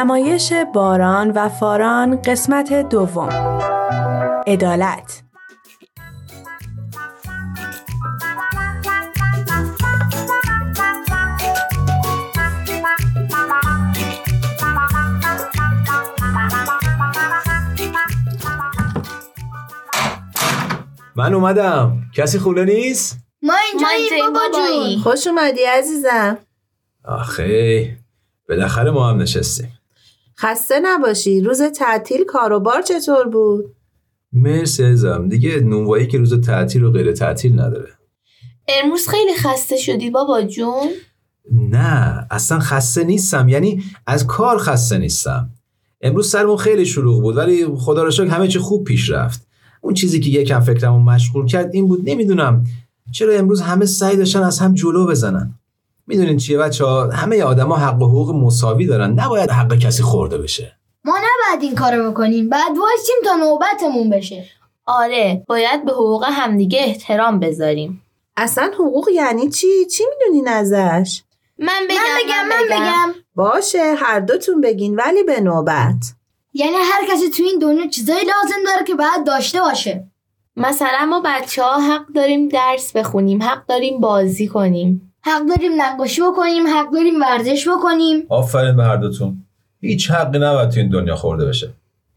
نمایش باران و فاران قسمت دوم. عدالت. من اومدم. کسی خونه نیست؟ ما اینجاییم بابا جون. خوش اومدی عزیزم. آخه بالاخره ما هم نشستیم. خسته نباشی. روز تعطیل کاروبار چطور بود؟ مرسی ازم دیگه نونوایی که روز تعطیل و غیر تعطیل نداره. امروز خیلی خسته شدی بابا جون؟ نه اصلا خسته نیستم. یعنی از کار خسته نیستم. امروز سرمون خیلی شلوغ بود ولی خدا رو شکر همه چی خوب پیش رفت. اون چیزی که یکم فکرمو مشغول کرد این بود. نمی‌دونم چرا امروز همه سعی داشتن از هم جلو بزنن. می‌دونین چیه بچه ها همه آدما حق و حقوق مساوی دارن. نباید حق کسی خورده بشه. ما نباید این کارو بکنیم. بعد وایسیم تا نوبتمون بشه. آره باید به حقوق همدیگه احترام بذاریم. اصلا حقوق یعنی چی؟ چی می‌دونین ازش؟ من بگم من بگم من بگم. باشه هر دوتون بگین ولی به نوبت. یعنی هر کسی تو این دنیا چیزایی لازم داره که باید داشته باشه. مثلا ما بچه ها حق داریم درس بخونیم حق داریم بازی کنیم. حق داریم نقاشی بکنیم حق داریم ورزش بکنیم. آفرین به هر دوتون هیچ حقی نباید تو این دنیا خورده بشه.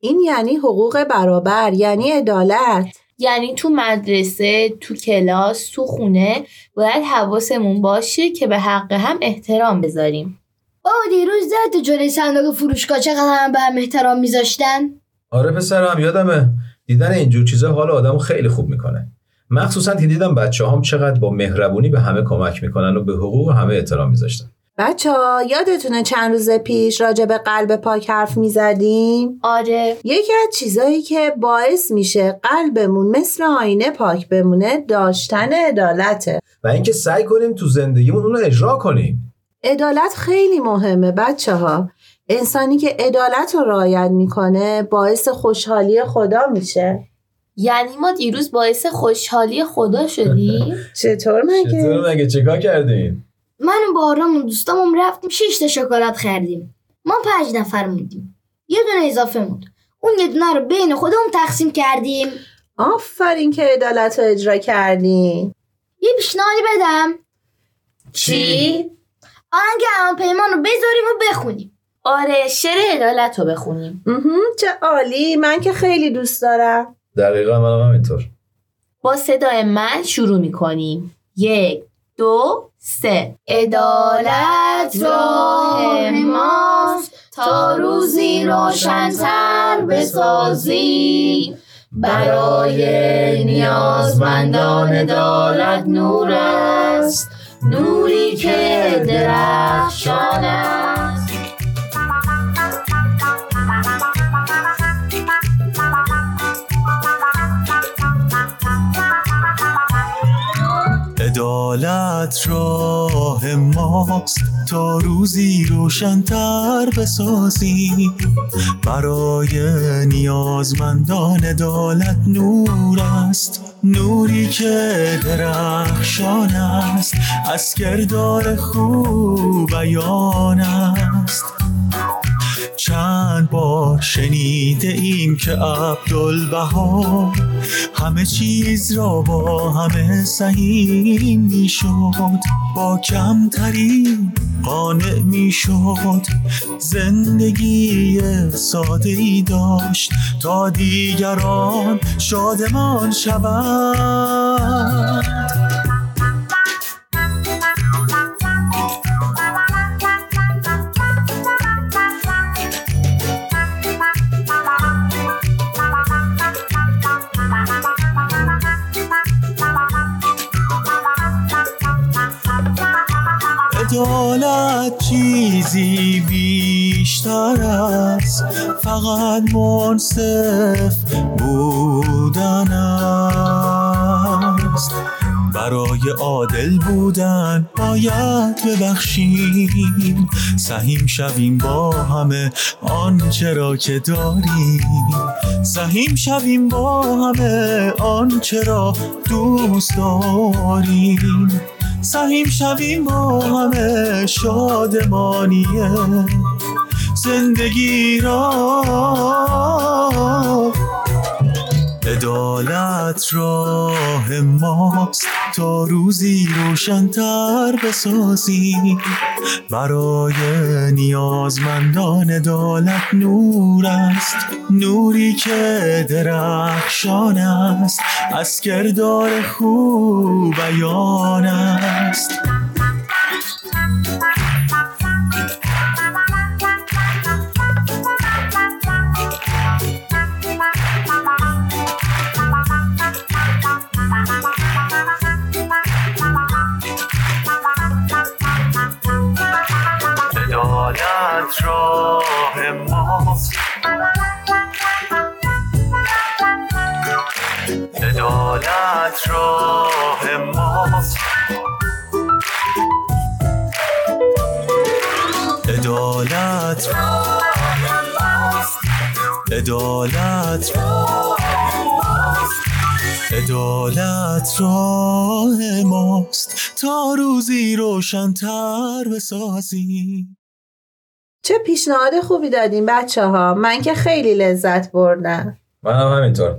این یعنی حقوق برابر یعنی عدالت. یعنی تو مدرسه تو کلاس تو خونه باید حواسمون باشه که به حق هم احترام بذاریم. بابا دیروز زد تو جلوی صندوق فروشگاه چقدر هم به هم احترام میذاشتن؟ آره پسرم یادمه. دیدن اینجور چیزا حال آدمو خیلی خوب می‌کنه. مخصوصا که دیدم بچه هم چقدر با مهربونی به همه کمک می‌کنن و به حقوق همه احترام میذاشتن. بچه ها یادتونه چند روز پیش راجع به قلب پاک حرف می‌زدیم؟ آره. یکی از چیزایی که باعث میشه قلبمون مثل آینه پاک بمونه داشتن عدالته. و اینکه سعی کنیم تو زندگیمون اون رو اجرا کنیم. عدالت خیلی مهمه بچه ها. انسانی که عدالت رو رعایت می‌کنه باعث خوشحالی خدا میشه. یعنی ما دیروز باعث خوشحالی خدا شدیم؟ چطور مگه؟ چطور مگه؟ چیکار کردین؟ من و و دوستامون رفتیم شش تا شکلات خریدیم ما پنج نفر موندیم. یه دونه اضافه موند. اون یه دونه رو بین خودمون تقسیم کردیم. آفرین که عدالت رو اجرا کردین. یه پیشنهادی بدم. چی؟ آهنگ اما پیمان رو بذاریم و بخونیم. آره شعر عدالت رو بخونیم. چه عالی. من که خیلی دوست دارم. دقیقا من همینطور با صدای من شروع می‌کنیم. یک دو سه. عدالت راه ماست. تا روزی روشنتر بسازی برای نیازمندان عدالت نور است. نوری که درخشان است. عدالت راه ماست. تا روزی روشنتر بسازی. برای نیازمندان عدالت نور است. نوری که درخشان است. از کردار خوب بیان است. چند بار شنیده ایم که عبدالبها همه چیز را با همه سهیم می شد با کمترین قانع می شد زندگی ساده ای داشت تا دیگران شادمان شوند. عدالت چیزی بیشتر است. فقط منصف بودن است. برای عادل بودن باید ببخشیم. سهیم شویم با همه آنچه را که داریم. سهیم شویم با همه آنچه را دوست داریم. سهیم شویم با همه شادمانیه. زندگی را عدالت راه ماست. تا روزی روشنتر بسازیم برای نیازمندان عدالت نور است. نوری که درخشان است. از کردار خوب بیان است. عدالت عدالت راه ماست. تا روزی روشنتر بسازیم چه پیشنهاد خوبی دادین بچه ها من که خیلی لذت بردم. من هم همینطور.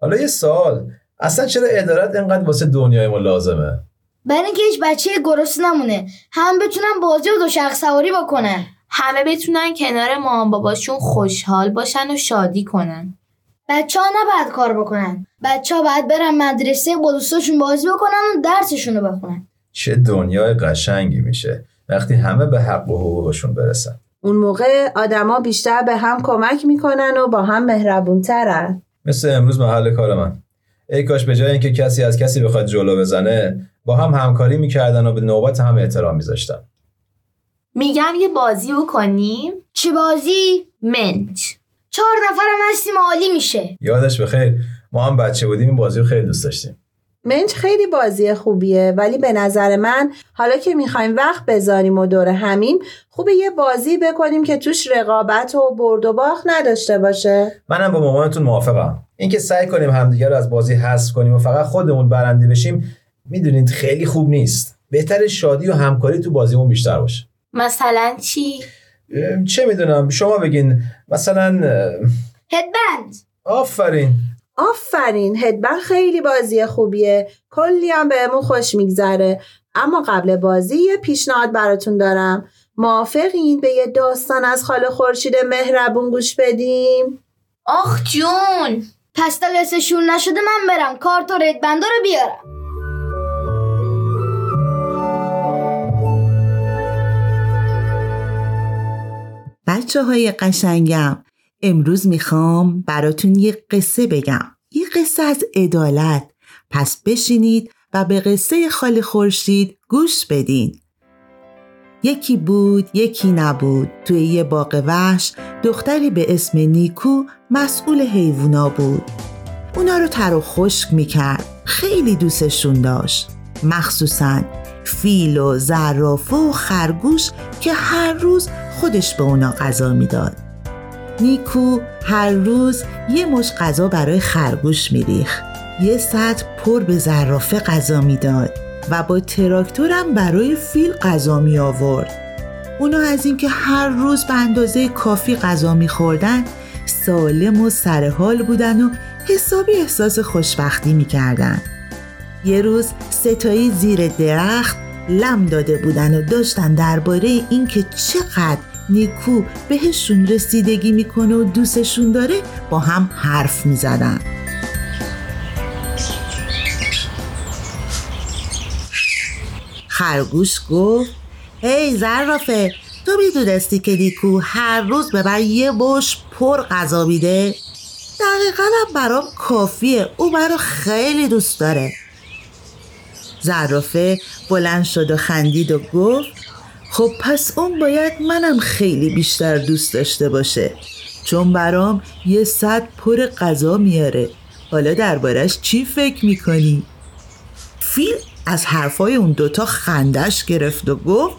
حالا یه سوال. اصلا چرا عدالت اینقدر واسه دنیای ما لازمه؟ برای اینکه هیچ بچه گرسنه نمونه هم بتونن بازی و دوچرخ سواری بکنن. همه بتونن کنار مامان باباشون خوشحال باشن و شادی کنن. بچه ها نباید کار بکنن. بچه ها باید برن مدرسه با دوستاشون بازی بکنن و درسشون رو بخونن. چه دنیای قشنگی میشه. وقتی همه به حق و حقوقشون برسن. اون موقع آدما بیشتر به هم کمک می‌کنن و با هم مهربونترن. مثل امروز محل کار من. ای کاش به جای اینکه کسی از کسی بخواد جلو بزنه با هم همکاری می‌کردن و به نوبت هم احترام میذاشتن. میگم یه بازی بکنیم. چه بازی؟ منچ. چهار نفرم هستیم عالی میشه. یادش بخیر ما هم بچه بودیم این بازی رو خیلی دوست داشتیم. منچ خیلی بازی خوبیه ولی به نظر من حالا که می‌خوایم وقت بذاریم و دور همیم خوبه یه بازی بکنیم که توش رقابت و برد و باخت نداشته باشه. منم با مامانتون موافقم. اینکه سعی کنیم همدیگه رو از بازی حذف کنیم و فقط خودمون برنده بشیم می‌دونید خیلی خوب نیست. بهتر شادی و همکاری تو بازیمون بیشتر باشه. مثلا چی؟ چه می‌دونم؟ شما بگین. مثلا هدبند. آفرین. آفرین. هدبن خیلی بازی خوبیه. کلی هم بهمون خوش میگذره. اما قبل بازی یه پیشنهاد براتون دارم. موافقین به یه داستان از خاله خورشید مهربون گوش بدیم؟ آخ جون. پس تا نشده من برم. کارت و ردبندا رو بیارم. بچه های قشنگم. امروز می‌خوام براتون یه قصه بگم. یه قصه از عدالت. پس بشینید و به قصه خاله خورشید گوش بدین. یکی بود یکی نبود. توی یه باغ وحش دختری به اسم نیکو مسئول حیوونا بود. اونا رو تر و خشک می‌کرد. خیلی دوستشون داشت. مخصوصا فیل و زرافه و خرگوش که هر روز خودش به اونا غذا می‌داد. نیکو هر روز یه مش غذا برای خرگوش میریخ یه سطح پر به زرافه غذا می‌داد و با تراکتورم برای فیل غذا می آورد اونا از اینکه هر روز به اندازه کافی غذا میخوردن سالم و سرحال بودن و حسابی احساس خوشبختی می‌کردن. یه روز ستایی زیر درخت لم داده بودن و داشتن درباره اینکه چقدر نیکو بهشون رسیدگی می‌کنه و دوستشون داره با هم حرف می‌زدن. خرگوش گفت هی زرافه تو می‌دونستی که نیکو هر روز به من یه بش پر غذا میده؟ دقیقا برام کافیه او منو خیلی دوست داره. زرافه بلند شد و خندید و گفت خب پس اون باید منم خیلی بیشتر دوست داشته باشه چون برام یه صد پر غذا میاره. حالا دربارش چی فکر می‌کنی؟ فیل از حرفای اون دوتا خندش گرفت و گفت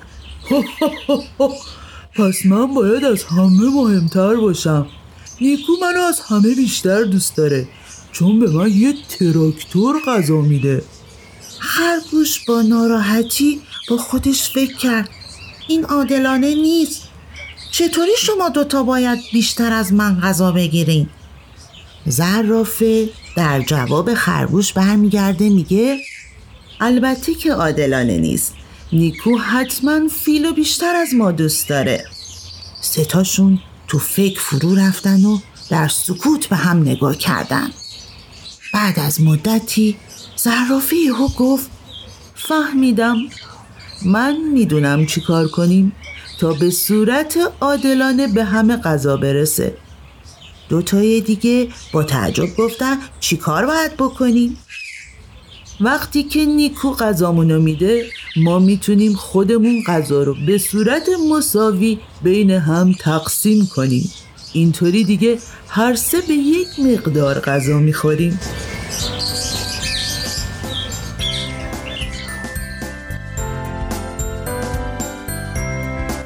پس من باید از همه مهمتر باشم. نیکو منو از همه بیشتر دوست داره چون به من یه تراکتور غذا میده. خرگوش با ناراحتی با خودش فکر کرد. این عادلانه نیست. چطوری شما دوتا باید بیشتر از من غذا بگیرین؟ زرافه در جواب خرگوش برمیگرده میگه البته که عادلانه نیست. نیکو حتما فیلو بیشتر از ما دوست داره. ستاشون تو فکر فرو رفتن و در سکوت به هم نگاه کردن. بعد از مدتی زرافه یهو گفت فهمیدم. من می‌دونم چی کار کنیم تا به صورت عادلانه به همه غذا برسه. دوتای دیگه با تعجب گفتن چی کار باید بکنیم؟ وقتی که نیکو غذامونو میده ما می‌تونیم خودمون غذا رو به صورت مساوی بین هم تقسیم کنیم. اینطوری دیگه هر سه به یک مقدار غذا می‌خوریم.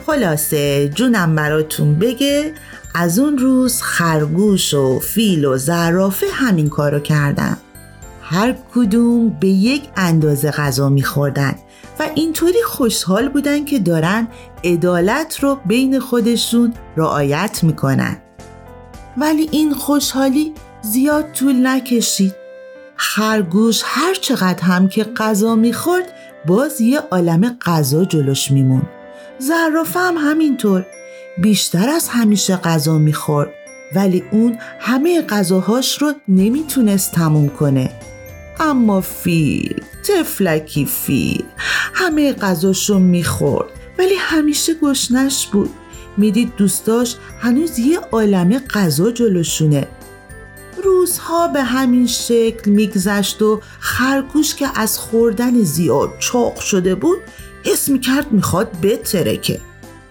خلاصه جونم براتون بگه از اون روز خرگوش و فیل و زرافه همین کارو کردن. هر کدوم به یک اندازه غذا میخوردن و اینطوری خوشحال بودن که دارن عدالت رو بین خودشون رعایت می‌کنن. ولی این خوشحالی زیاد طول نکشید. خرگوش هر چقدر هم که غذا می‌خورد باز یه عالم غذا جلوش میمون زرافه هم همینطور. بیشتر از همیشه غذا می‌خورد ولی اون همه غذاهاش رو نمی‌تونست تموم کنه. اما فیل تفلکی فیل همه غذاش رو می‌خورد ولی همیشه گشنش بود. می‌دید دوستاش هنوز یه عالمه غذا جلوشونه. روزها به همین شکل میگذشت و خرگوش که از خوردن زیاد چاق شده بود حس می‌کرد می‌خواد بترکه.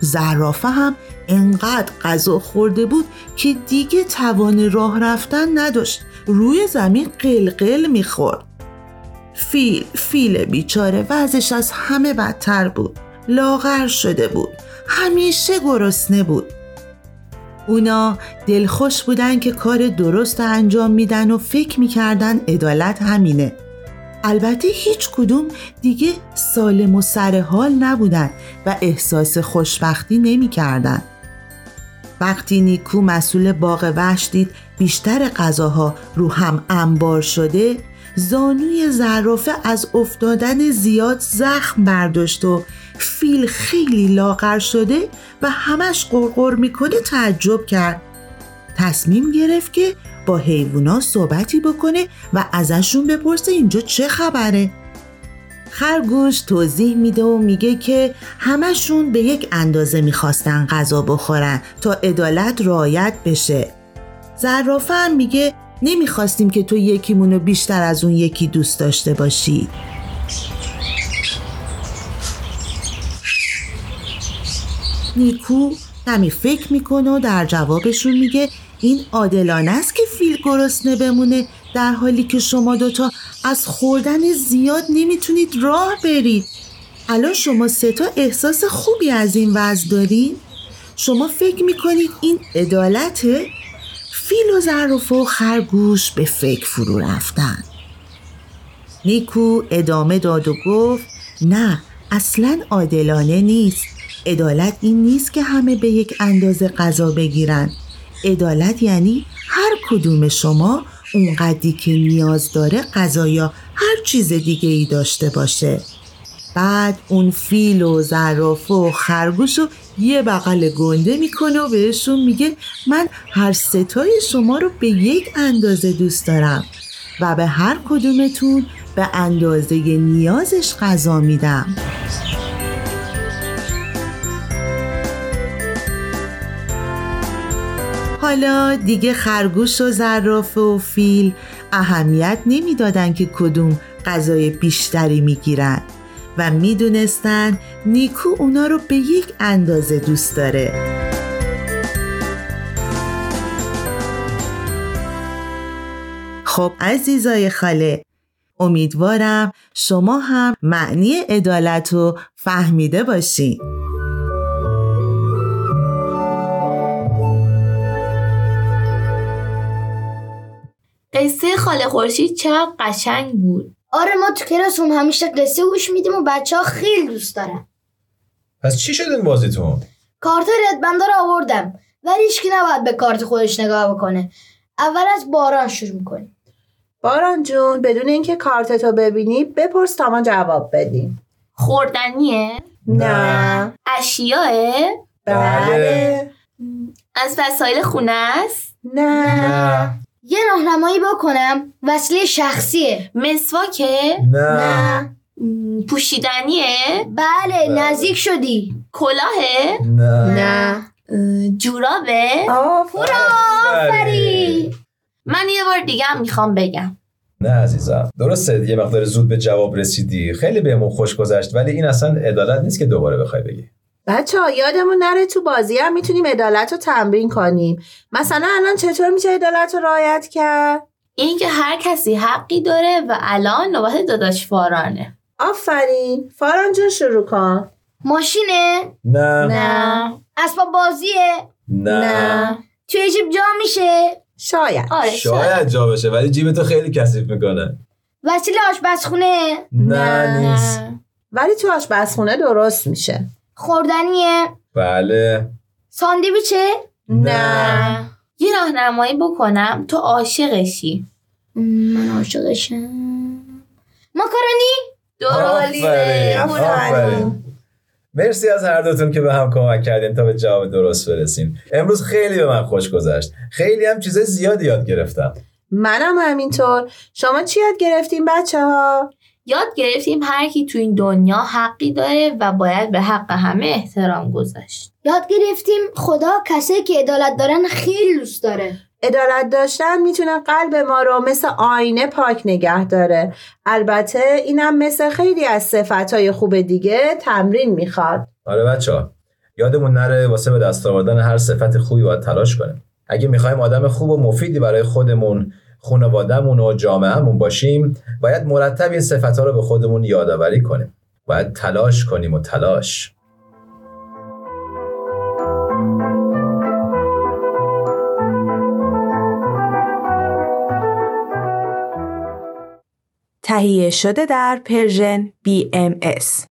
زرافه هم انقدر غذا خورده بود که دیگه توان راه رفتن نداشت. روی زمین قلقل می‌خورد. فیل فیل بیچاره وضعش از همه بدتر بود. لاغر شده بود. همیشه گرسنه بود. اونا دلخوش بودن که کار درست انجام میدن و فکر می‌کردن عدالت همینه. البته هیچ کدوم دیگه سالم و سر حال نبودن و احساس خوشبختی نمی‌کردن. وقتی نیکو مسئول باغ وحش دید بیشتر غذاها رو هم انبار شده زانوی زرافه از افتادن زیاد زخم برداشت و فیل خیلی لاغر شده و همش قرقر می‌کنه تعجب کرد تصمیم گرفت که با حیوونا صحبتی بکنه و ازشون بپرسه اینجا چه خبره. خرگوش توضیح میده و میگه که همشون به یک اندازه می‌خواستن غذا بخورن تا عدالت رعایت بشه. زرافه هم میگه نمی‌خواستیم که تو یکیمونو بیشتر از اون یکی دوست داشته باشی. نیکو کمی فکر می‌کنه و در جوابشون میگه این عادلانه است که فیل گرسنه بمونه در حالی که شما دوتا از خوردن زیاد نمی‌تونید راه برید الان شما ستا احساس خوبی از این وضع دارین؟ شما فکر می‌کنید این عدالته؟ فیل و ظرف و خرگوش به فکر فرو رفتن نیکو ادامه داد و گفت نه اصلا عادلانه نیست عدالت این نیست که همه به یک اندازه غذا بگیرن عدالت یعنی هر کدوم شما اونقدی که نیاز داره غذا یا هر چیز دیگه ای داشته باشه. بعد اون فیل و زرافه و خرگوش رو یه بغل گنده می‌کنه و بهشون میگه من هر ستای شما رو به یک اندازه دوست دارم و به هر کدومتون به اندازه نیازش غذا میدم. حالا دیگه خرگوش و زرافه و فیل اهمیت نمی‌دادن که کدوم غذای بیشتری می‌گیرن و می‌دونستن نیکو اونا رو به یک اندازه دوست داره. خب عزیزای خاله امیدوارم شما هم معنی عدالت رو فهمیده باشین. قصه خاله خورشید چقدر قشنگ بود. آره ما تو کلاسمون همیشه قصه گوش میدیم و بچه ها خیلی دوست دارن. پس چی شد این بازیتون؟ کارت ردبندا رو آوردم ولی هیچکی نباید به کارت خودش نگاه بکنه. اول از باران شروع می‌کنیم. باران جون بدون اینکه کارتتو ببینی بپرس تا ما جواب بدیم. خوردنیه؟ نه. اشیاه بله. از وسایل خونه است نه. نه. یه راهنمایی بکنم. وسیله شخصیه. مسواکه؟ نه. م، پوشیدنیه؟ بله نزدیک شدی. کلاهه؟ نه. نه. اه، جورابه؟ آفرین. من یه بار دیگه هم می‌خوام بگم. نه عزیزم. درسته یه مقدار زود به جواب رسیدی. خیلی بهمون خوش گذشت ولی این اصلا عدالت نیست که دوباره بخوای بگی. بچه ها یادمون نره تو بازی هم می‌تونیم عدالت رو تمرین کنیم. مثلا الان چطور میشه عدالت رو رعایت کرد؟ این که هر کسی حقی داره و الان نوبت داداش فارانه. آفرین. فاران جون شروع کن. ماشینه؟ نه. نه. اسباب بازیه؟ نه. توی جیب جا میشه؟ شاید. آره شاید. جا بشه ولی جیبتو خیلی کثیف می‌کنه. وسیله آشپزخونه؟ نه نیست. نه ولی تو آشپزخونه درست میشه. خوردنیه. بله. ساندویچه؟ نه. یه راهنمایی بکنم تو عاشقشی. من عاشقشم. ماکارونی درسته. آفرین. مرسی از هر دوتون که به هم کمک کردین تا به جواب درست برسیم. امروز خیلی به من خوش گذشت. خیلی هم چیزای زیادی یاد گرفتم. منم همینطور. شما چی یاد گرفتین بچه ها؟ یاد گرفتیم هر کی تو این دنیا حقی داره و باید به حق همه احترام گذاشت. یاد گرفتیم خدا کسایی که عدالت دارن خیلی دوست داره. عدالت داشتن می‌تونه قلب ما رو مثل آینه پاک نگه داره. البته اینم مثل خیلی از صفتهای خوب دیگه تمرین می‌خواد. آره بچه ها یادمون نره واسه به دست آوردن هر صفت خوبی باید تلاش کنیم. اگه می‌خوایم آدم خوب و مفیدی برای خودمون خانوادهمون و جامعهمون باشیم باید مرتب این صفت ها رو به خودمون یادآوری کنیم. باید تلاش کنیم و تلاش. تهیه شده در پرژن BMS